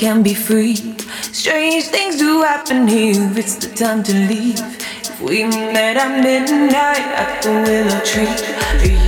can be free. Strange things do happen here, it's the time to leave. If we met at midnight at the willow tree,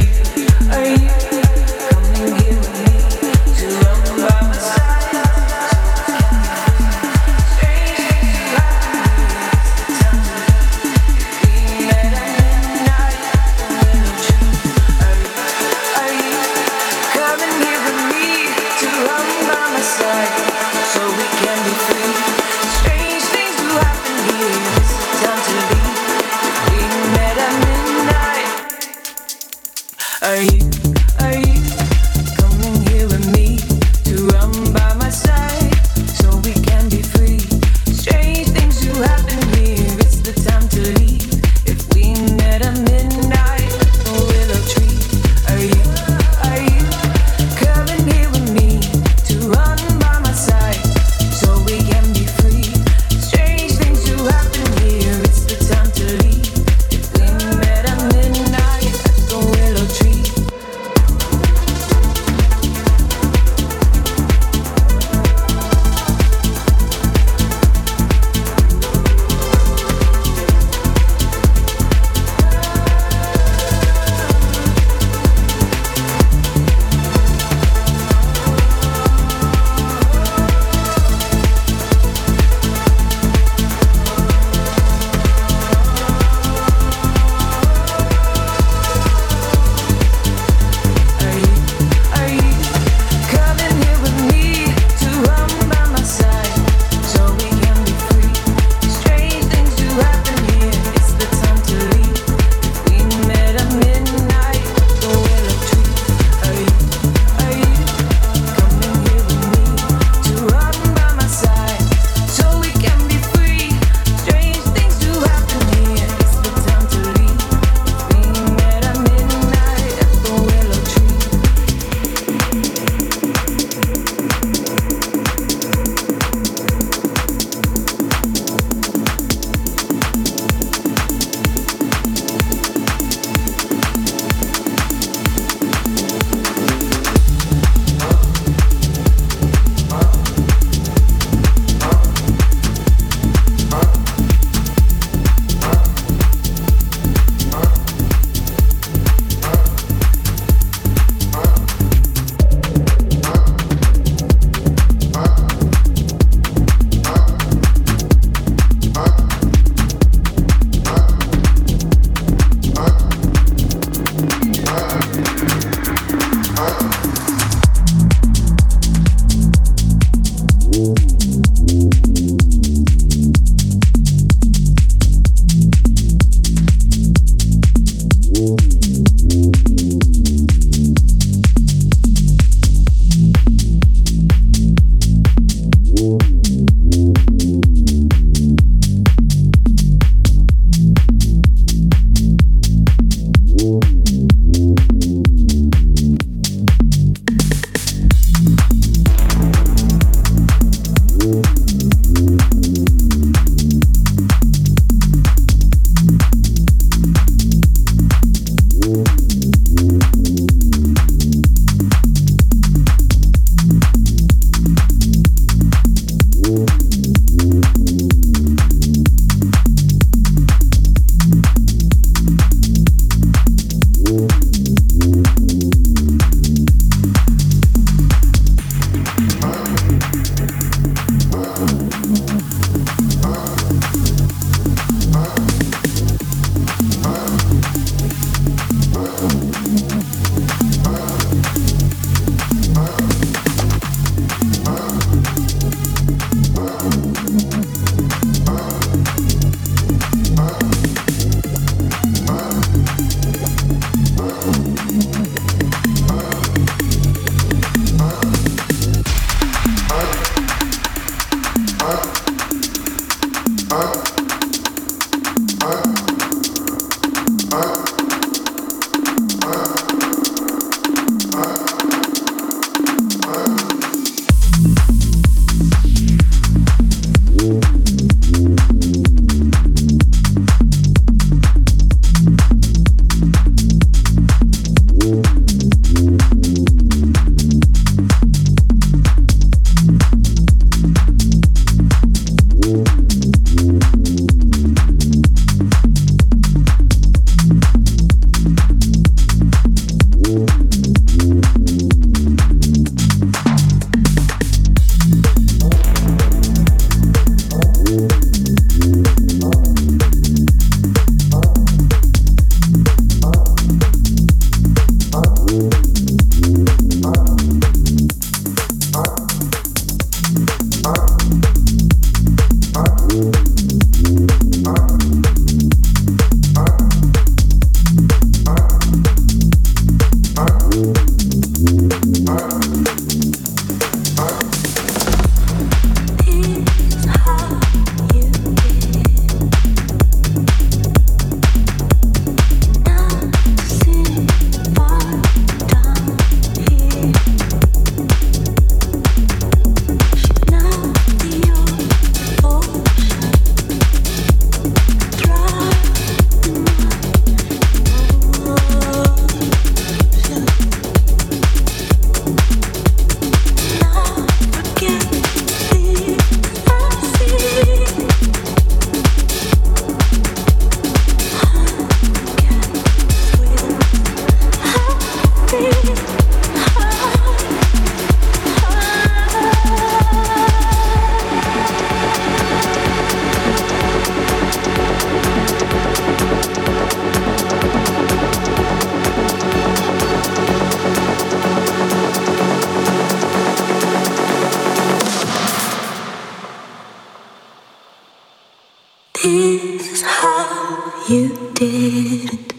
is how you did it.